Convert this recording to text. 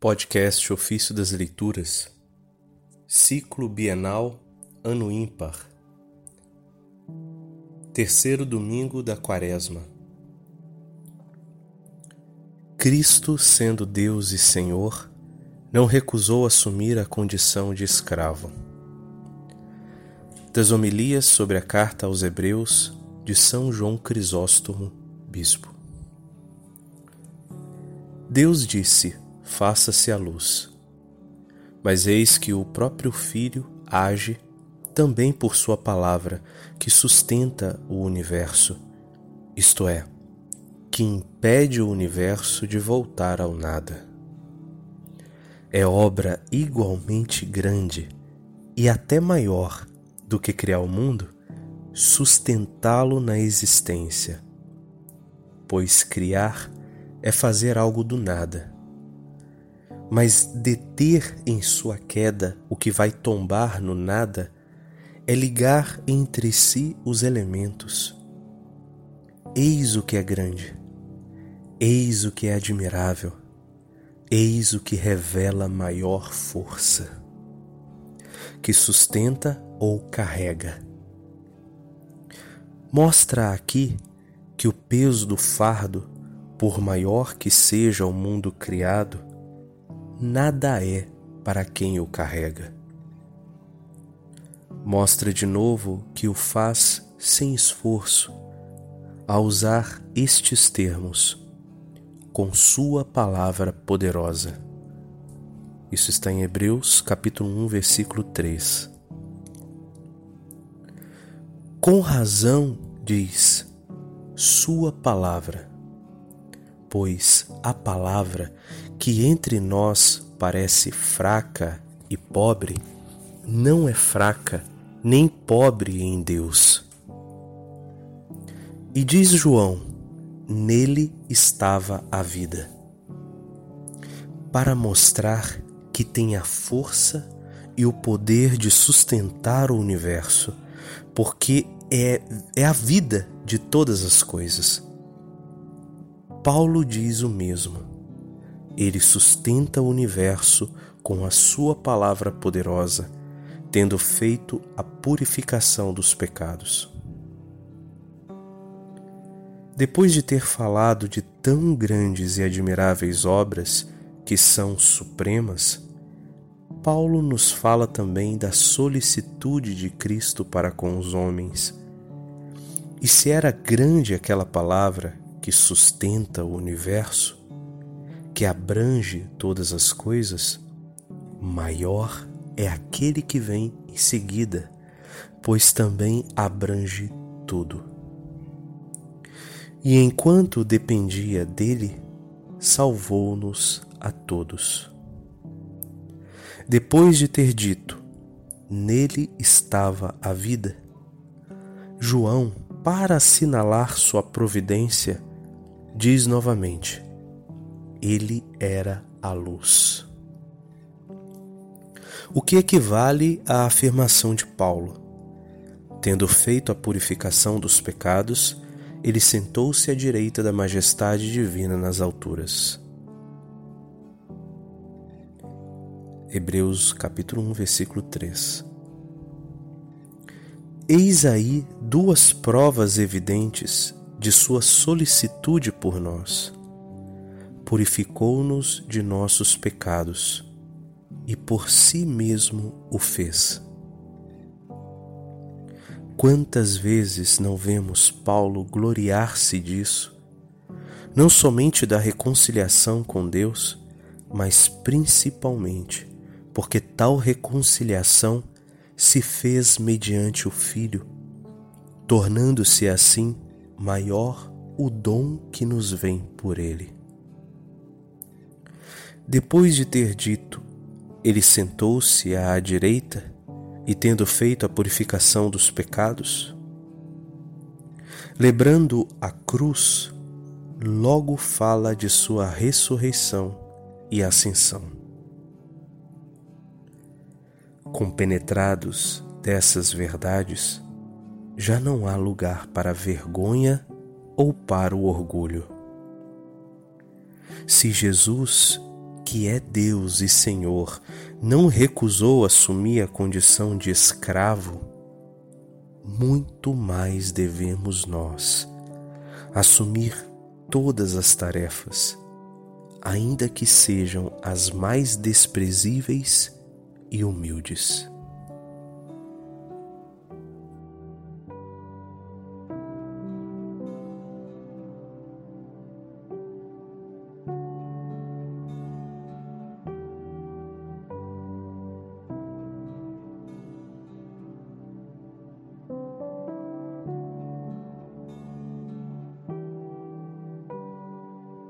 Podcast Ofício das Leituras, Ciclo Bienal, Ano Ímpar, Terceiro Domingo da Quaresma. Cristo, sendo Deus e Senhor, não recusou assumir a condição de escravo. Das homilias sobre a carta aos Hebreus de São João Crisóstomo, Bispo. Deus disse: faça-se a luz. Mas eis que o próprio Filho age também por Sua palavra, que sustenta o universo, isto é, que impede o universo de voltar ao nada. É obra igualmente grande e até maior do que criar o mundo sustentá-lo na existência, pois criar é fazer algo do nada mas deter em sua queda o que vai tombar no nada é ligar entre si os elementos. Eis o que é grande, eis o que é admirável, eis o que revela maior força, que sustenta ou carrega. Mostra aqui que o peso do fardo, por maior que seja o mundo criado, nada é para quem o carrega. Mostra de novo que o faz sem esforço, a usar estes termos, com Sua palavra poderosa. Isso está em Hebreus capítulo 1, versículo 3. Com razão diz Sua palavra pois a palavra que entre nós parece fraca e pobre, não é fraca nem pobre em Deus. E diz João: nele estava a vida. Para mostrar que tem a força e o poder de sustentar o universo, porque é, é a vida de todas as coisas. Paulo diz o mesmo. Ele sustenta o universo com a sua palavra poderosa, tendo feito a purificação dos pecados. Depois de ter falado de tão grandes e admiráveis obras que são supremas, Paulo nos fala também da solicitude de Cristo para com os homens. E se era grande aquela palavra que sustenta o universo, que abrange todas as coisas, maior é aquele que vem em seguida, pois também abrange tudo. E enquanto dependia dele, salvou-nos a todos. Depois de ter dito, nele estava a vida, João, para assinalar sua providência, diz novamente: Ele era a luz. O que equivale à afirmação de Paulo. Tendo feito a purificação dos pecados, ele sentou-se à direita da majestade divina nas alturas. Hebreus capítulo 1, versículo 3. Eis aí duas provas evidentes de sua solicitude por nós. Purificou-nos de nossos pecados e por si mesmo o fez. Quantas vezes não vemos Paulo gloriar-se disso, não somente da reconciliação com Deus, mas principalmente porque tal reconciliação se fez mediante o Filho, tornando-se assim maior o dom que nos vem por ele. Depois de ter dito, ele sentou-se à direita e, tendo feito a purificação dos pecados, lembrando a cruz, logo fala de sua ressurreição e ascensão. Compenetrados dessas verdades, já não há lugar para a vergonha ou para o orgulho. Se Jesus, que é Deus e Senhor, não recusou assumir a condição de escravo, muito mais devemos nós assumir todas as tarefas, ainda que sejam as mais desprezíveis e humildes.